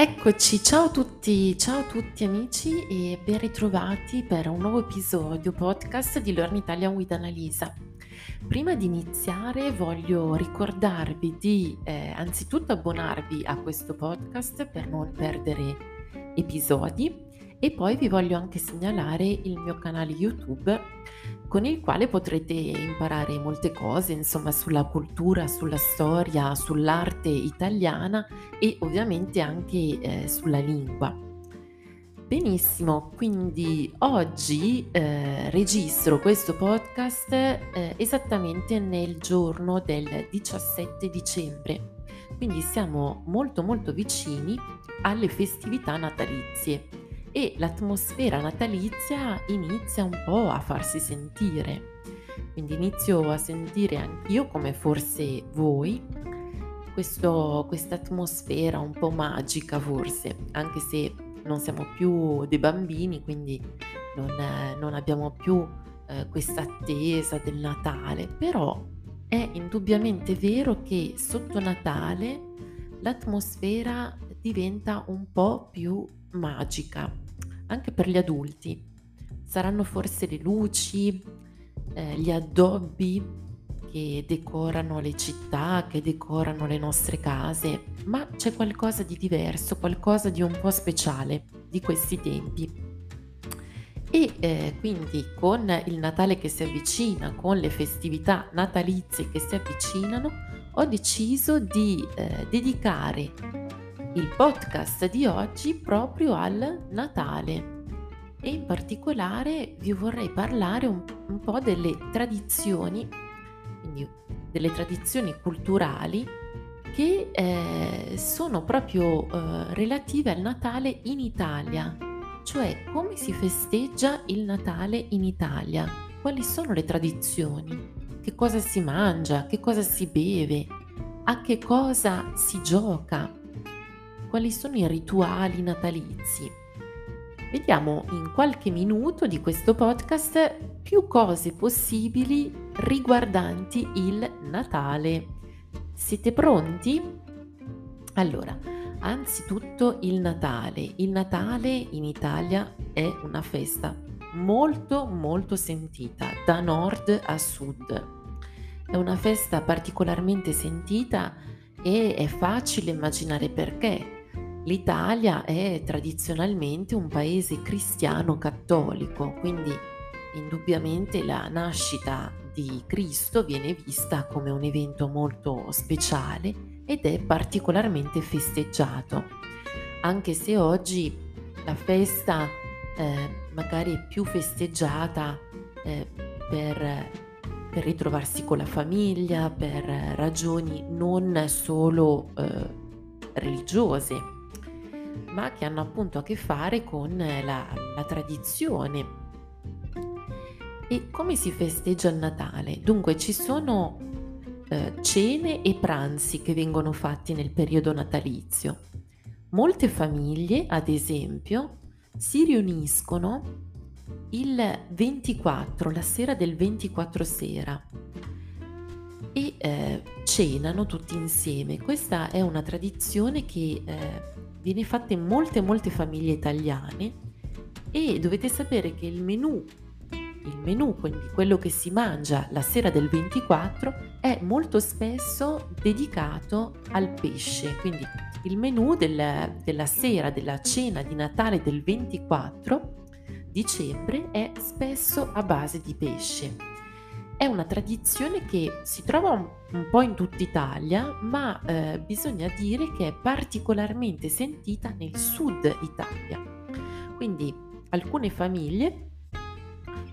Eccoci, ciao a tutti, ciao a tutti amici e ben ritrovati per un nuovo episodio podcast di Learn Italian with Annalisa. Prima di iniziare voglio ricordarvi di eh, anzitutto abbonarvi a questo podcast per non perdere episodi e poi vi voglio anche segnalare il mio canale YouTube con il quale potrete imparare molte cose, insomma, sulla cultura, sulla storia, sull'arte italiana e ovviamente anche eh, sulla lingua. Benissimo, quindi oggi eh, registro questo podcast eh, esattamente nel giorno del 17 dicembre, quindi siamo molto molto vicini alle festività natalizie e l'atmosfera natalizia inizia un po' a farsi sentire. Quindi inizio a sentire anch'io, come forse voi, questa atmosfera un po' magica forse, anche se non siamo più dei bambini, quindi non, non abbiamo più eh, questa attesa del Natale, però è indubbiamente vero che sotto Natale l'atmosfera diventa un po' più magica, anche per gli adulti. Saranno forse le luci, eh, gli addobbi che decorano le città, che decorano le nostre case, ma c'è qualcosa di diverso, qualcosa di un po' speciale di questi tempi. E eh, quindi con il Natale che si avvicina, con le festività natalizie che si avvicinano, ho deciso di eh, dedicare il podcast di oggi proprio al Natale. E in particolare vi vorrei parlare un, un po' delle tradizioni, quindi delle tradizioni culturali che eh, sono proprio eh, relative al Natale in Italia, cioè come si festeggia il Natale in Italia, quali sono le tradizioni, che cosa si mangia, che cosa si beve, a che cosa si gioca, quali sono i rituali natalizi. Vediamo in qualche minuto di questo podcast più cose possibili riguardanti il Natale. Siete pronti? Allora, anzitutto il Natale. Il Natale in Italia è una festa molto molto sentita da nord a sud. È una festa particolarmente sentita e è facile immaginare perché L'Italia è tradizionalmente un paese cristiano cattolico, quindi indubbiamente la nascita di Cristo viene vista come un evento molto speciale ed è particolarmente festeggiato, anche se oggi la festa eh, magari è più festeggiata eh, per, per, ritrovarsi con la famiglia, per ragioni non solo eh, religiose ma che hanno appunto a che fare con la, la tradizione. E come si festeggia il Natale? Dunque ci sono eh, cene e pranzi che vengono fatti nel periodo natalizio. Molte famiglie, ad esempio, si riuniscono il 24, la sera del 24 sera e eh, cenano tutti insieme. Questa è una tradizione che eh, viene fatta in molte molte famiglie italiane e dovete sapere che il menù il menù, quindi quello che si mangia la sera del 24, è molto spesso dedicato al pesce. Quindi il menù del, della sera della cena di Natale del 24 dicembre è spesso a base di pesce. È una tradizione che si trova un, un po' in tutta Italia, ma eh, bisogna dire che è particolarmente sentita nel sud Italia. Quindi alcune famiglie,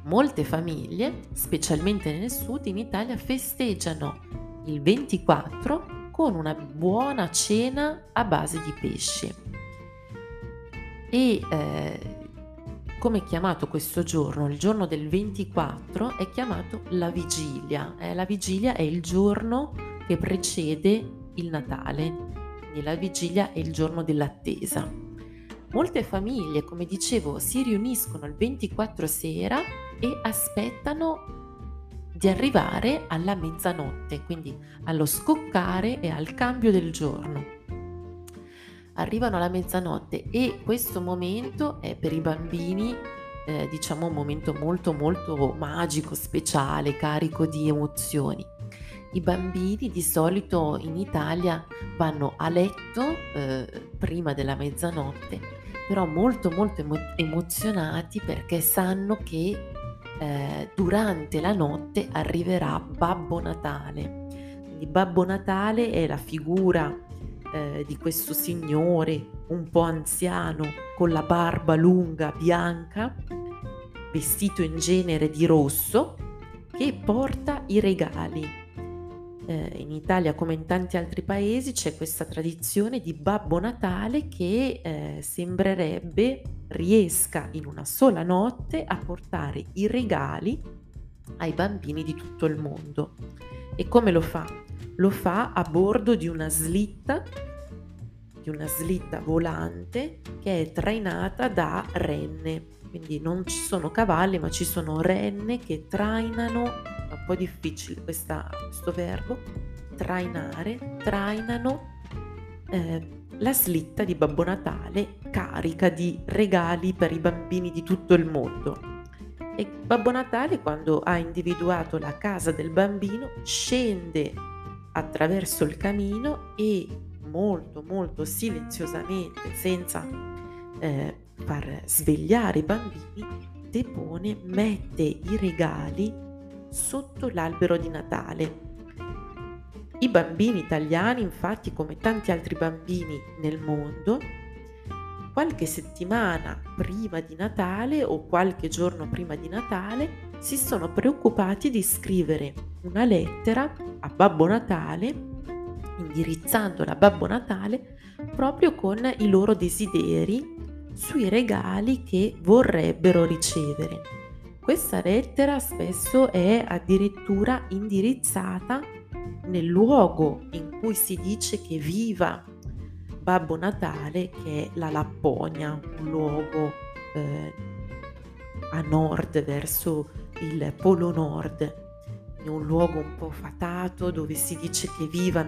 molte famiglie, specialmente nel sud in Italia, festeggiano il 24 con una buona cena a base di pesce. E eh, come è chiamato questo giorno? Il giorno del 24 è chiamato la vigilia. Eh, la vigilia è il giorno che precede il Natale, quindi la vigilia è il giorno dell'attesa. Molte famiglie, come dicevo, si riuniscono il 24 sera e aspettano di arrivare alla mezzanotte, quindi allo scoccare e al cambio del giorno. Arrivano alla mezzanotte e questo momento è per i bambini eh, diciamo un momento molto molto magico, speciale, carico di emozioni. I bambini di solito in Italia vanno a letto eh, prima della mezzanotte, però molto molto emo- emozionati perché sanno che eh, durante la notte arriverà Babbo Natale. Quindi Babbo Natale è la figura eh, di questo signore un po' anziano con la barba lunga bianca, vestito in genere di rosso, che porta i regali. Eh, in Italia come in tanti altri paesi c'è questa tradizione di Babbo Natale che eh, sembrerebbe riesca in una sola notte a portare i regali ai bambini di tutto il mondo. E come lo fa? Lo fa a bordo di una slitta, di una slitta volante che è trainata da renne. Quindi non ci sono cavalli, ma ci sono renne che trainano, è un po' difficile questa, questo verbo, trainare, trainano eh, la slitta di Babbo Natale carica di regali per i bambini di tutto il mondo. E Babbo Natale, quando ha individuato la casa del bambino, scende attraverso il camino e molto molto silenziosamente, senza eh, far svegliare i bambini, depone, mette i regali sotto l'albero di Natale. I bambini italiani, infatti, come tanti altri bambini nel mondo, qualche settimana prima di Natale o qualche giorno prima di Natale si sono preoccupati di scrivere una lettera a Babbo Natale, indirizzandola a Babbo Natale proprio con i loro desideri sui regali che vorrebbero ricevere. Questa lettera spesso è addirittura indirizzata nel luogo in cui si dice che viva Babbo Natale che è la Lapponia, un luogo eh, a nord verso il Polo Nord, un luogo un po' fatato dove si dice che viva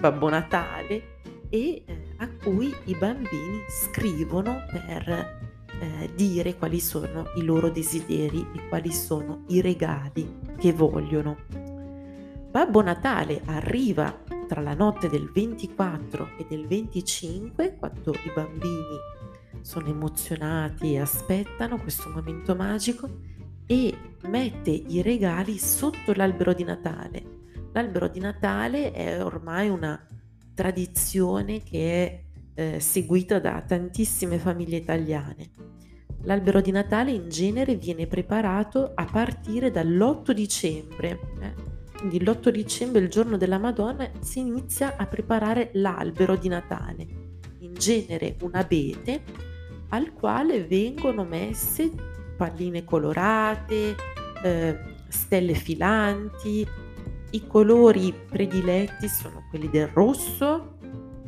Babbo Natale e eh, a cui i bambini scrivono per eh, dire quali sono i loro desideri e quali sono i regali che vogliono. Babbo Natale arriva tra la notte del 24 e del 25, quando i bambini sono emozionati e aspettano questo momento magico, e mette i regali sotto l'albero di Natale. L'albero di Natale è ormai una tradizione che è eh, seguita da tantissime famiglie italiane. L'albero di Natale in genere viene preparato a partire dall'8 dicembre. Eh? Quindi l'8 dicembre, il giorno della Madonna, si inizia a preparare l'albero di Natale, in genere un abete al quale vengono messe palline colorate, eh, stelle filanti. I colori prediletti sono quelli del rosso,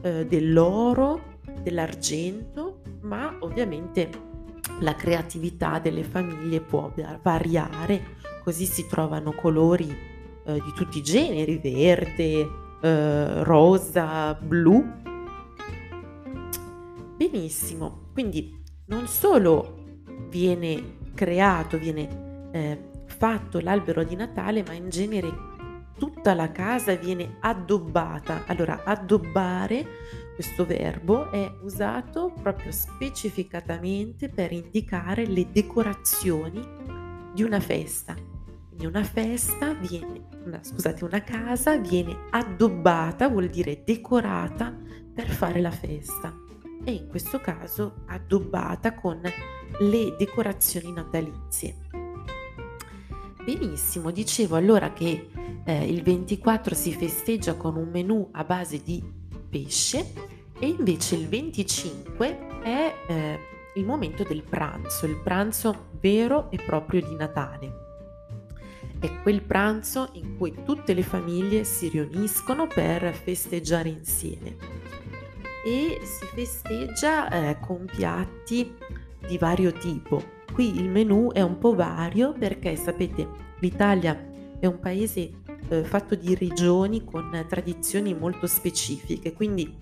eh, dell'oro, dell'argento, ma ovviamente la creatività delle famiglie può variare, così si trovano colori eh, di tutti i generi, verde, eh, rosa, blu. Benissimo, quindi non solo viene creato, viene eh, fatto l'albero di Natale, ma in genere tutta la casa viene addobbata. Allora, addobbare, questo verbo, è usato proprio specificatamente per indicare le decorazioni di una festa. Quindi una festa viene, una, scusate, una casa viene addobbata, vuol dire decorata per fare la festa e in questo caso addobbata con le decorazioni natalizie. Benissimo, dicevo allora che eh, il 24 si festeggia con un menù a base di pesce e invece il 25 è eh, il momento del pranzo, il pranzo vero e proprio di Natale. È quel pranzo in cui tutte le famiglie si riuniscono per festeggiare insieme e si festeggia eh, con piatti di vario tipo. Qui il menù è un po' vario perché sapete l'Italia è un paese eh, fatto di regioni con tradizioni molto specifiche, quindi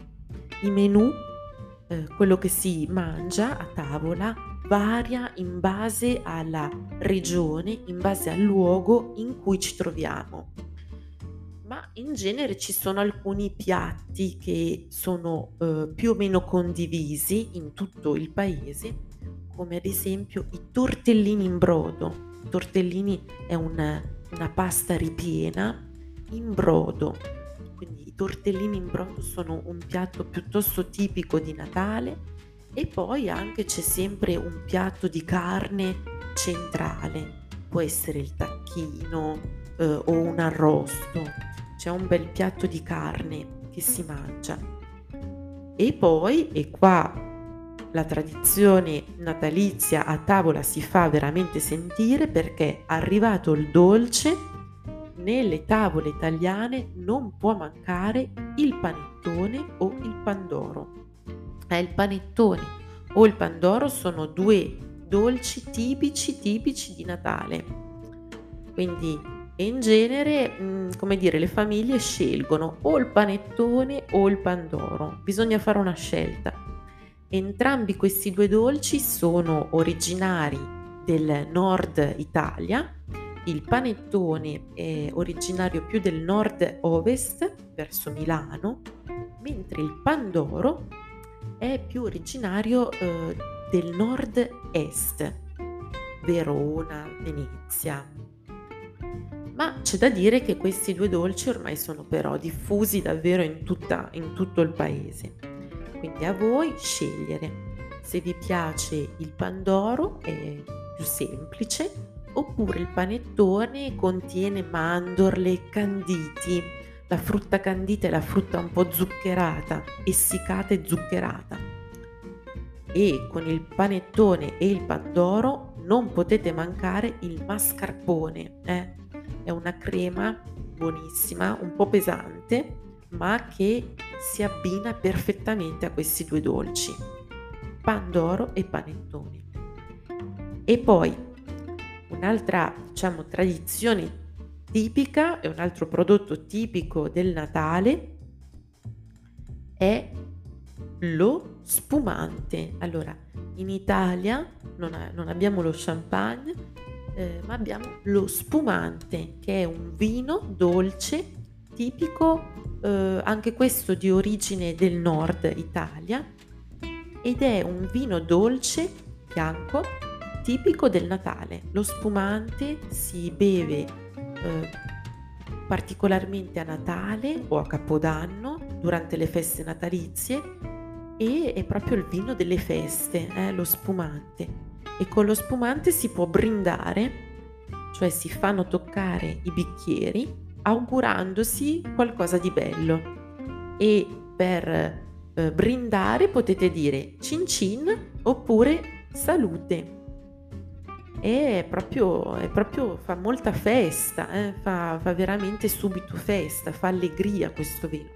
i menù eh, quello che si mangia a tavola varia in base alla regione, in base al luogo in cui ci troviamo. Ma in genere ci sono alcuni piatti che sono eh, più o meno condivisi in tutto il paese, come ad esempio i tortellini in brodo. I tortellini è una, una pasta ripiena in brodo. Quindi i tortellini in brodo sono un piatto piuttosto tipico di Natale e poi anche c'è sempre un piatto di carne centrale, può essere il tacchino eh, o un arrosto, c'è un bel piatto di carne che si mangia. E poi, e qua la tradizione natalizia a tavola si fa veramente sentire perché arrivato il dolce, nelle tavole italiane non può mancare il panettone o il pandoro eh, il panettone o il pandoro sono due dolci tipici tipici di Natale. Quindi in genere, mm, come dire, le famiglie scelgono o il panettone o il pandoro. Bisogna fare una scelta. Entrambi questi due dolci sono originari del nord Italia. Il panettone è originario più del nord-ovest, verso Milano, mentre il pandoro è più originario eh, del nord-est, Verona, Venezia. Ma c'è da dire che questi due dolci ormai sono però diffusi davvero in, tutta, in tutto il paese. Quindi a voi scegliere se vi piace il pandoro è più semplice oppure il panettone contiene mandorle, canditi, la frutta candita è la frutta un po' zuccherata, essiccata e zuccherata. E con il panettone e il pandoro non potete mancare il mascarpone. Eh? È una crema buonissima, un po' pesante, ma che si abbina perfettamente a questi due dolci, pandoro e panettone. E poi un'altra, diciamo, tradizione tipica e un altro prodotto tipico del Natale è lo spumante. Allora, in Italia non, ha, non abbiamo lo champagne, eh, ma abbiamo lo spumante, che è un vino dolce tipico, eh, anche questo di origine del nord Italia, ed è un vino dolce bianco tipico del Natale. Lo spumante si beve eh, particolarmente a Natale o a Capodanno, durante le feste natalizie, e è proprio il vino delle feste, eh, lo spumante. E con lo spumante si può brindare, cioè si fanno toccare i bicchieri augurandosi qualcosa di bello. E per eh, brindare potete dire cin cin oppure salute è proprio, è proprio fa molta festa, eh? fa, fa veramente subito festa, fa allegria questo vino.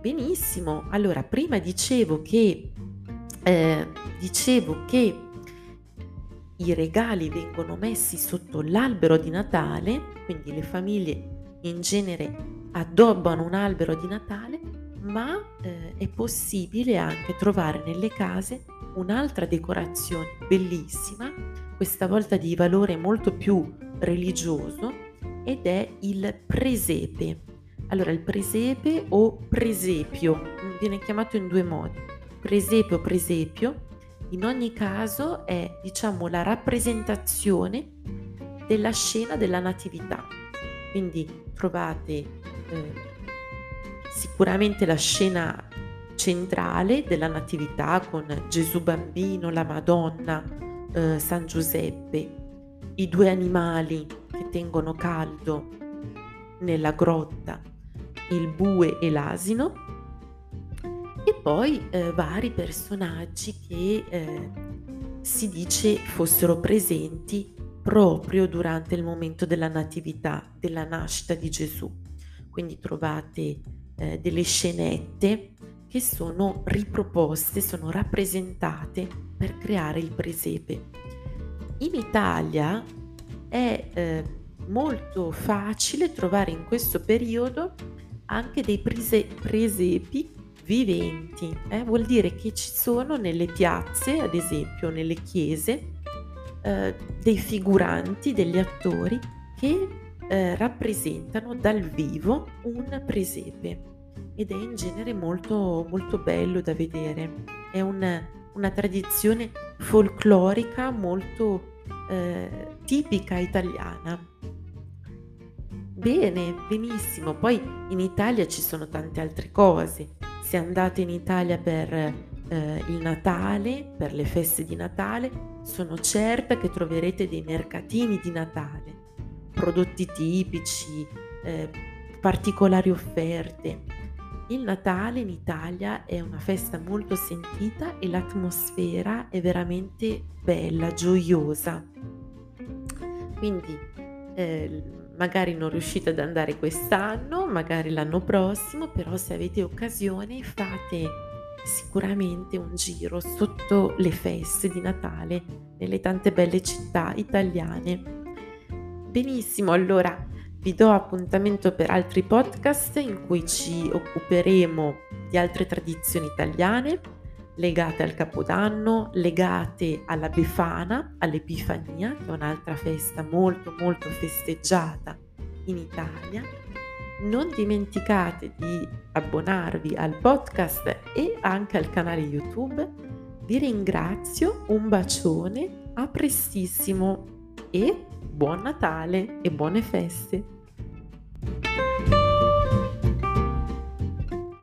Benissimo, allora prima dicevo che, eh, dicevo che i regali vengono messi sotto l'albero di Natale, quindi le famiglie in genere addobbano un albero di Natale, ma eh, è possibile anche trovare nelle case un'altra decorazione bellissima questa volta di valore molto più religioso, ed è il presepe. Allora, il presepe o presepio viene chiamato in due modi. Presepe o presepio, in ogni caso è, diciamo, la rappresentazione della scena della natività. Quindi trovate eh, sicuramente la scena centrale della natività con Gesù bambino, la Madonna, eh, San Giuseppe, i due animali che tengono caldo nella grotta, il bue e l'asino, e poi eh, vari personaggi che eh, si dice fossero presenti proprio durante il momento della natività, della nascita di Gesù. Quindi trovate eh, delle scenette che sono riproposte, sono rappresentate per creare il presepe. In Italia è eh, molto facile trovare in questo periodo anche dei prese- presepi viventi, eh? vuol dire che ci sono nelle piazze, ad esempio nelle chiese, eh, dei figuranti, degli attori che eh, rappresentano dal vivo un presepe ed è in genere molto, molto bello da vedere. È una, una tradizione folclorica molto eh, tipica italiana. Bene, benissimo. Poi in Italia ci sono tante altre cose. Se andate in Italia per eh, il Natale, per le feste di Natale, sono certa che troverete dei mercatini di Natale, prodotti tipici, eh, particolari offerte. Il Natale in Italia è una festa molto sentita e l'atmosfera è veramente bella, gioiosa. Quindi eh, magari non riuscite ad andare quest'anno, magari l'anno prossimo, però se avete occasione fate sicuramente un giro sotto le feste di Natale nelle tante belle città italiane. Benissimo, allora vi do appuntamento per altri podcast in cui ci occuperemo di altre tradizioni italiane legate al Capodanno, legate alla Befana, all'Epifania, che è un'altra festa molto molto festeggiata in Italia non dimenticate di abbonarvi al podcast e anche al canale YouTube. Vi ringrazio, un bacione, a prestissimo e buon Natale e buone feste! Música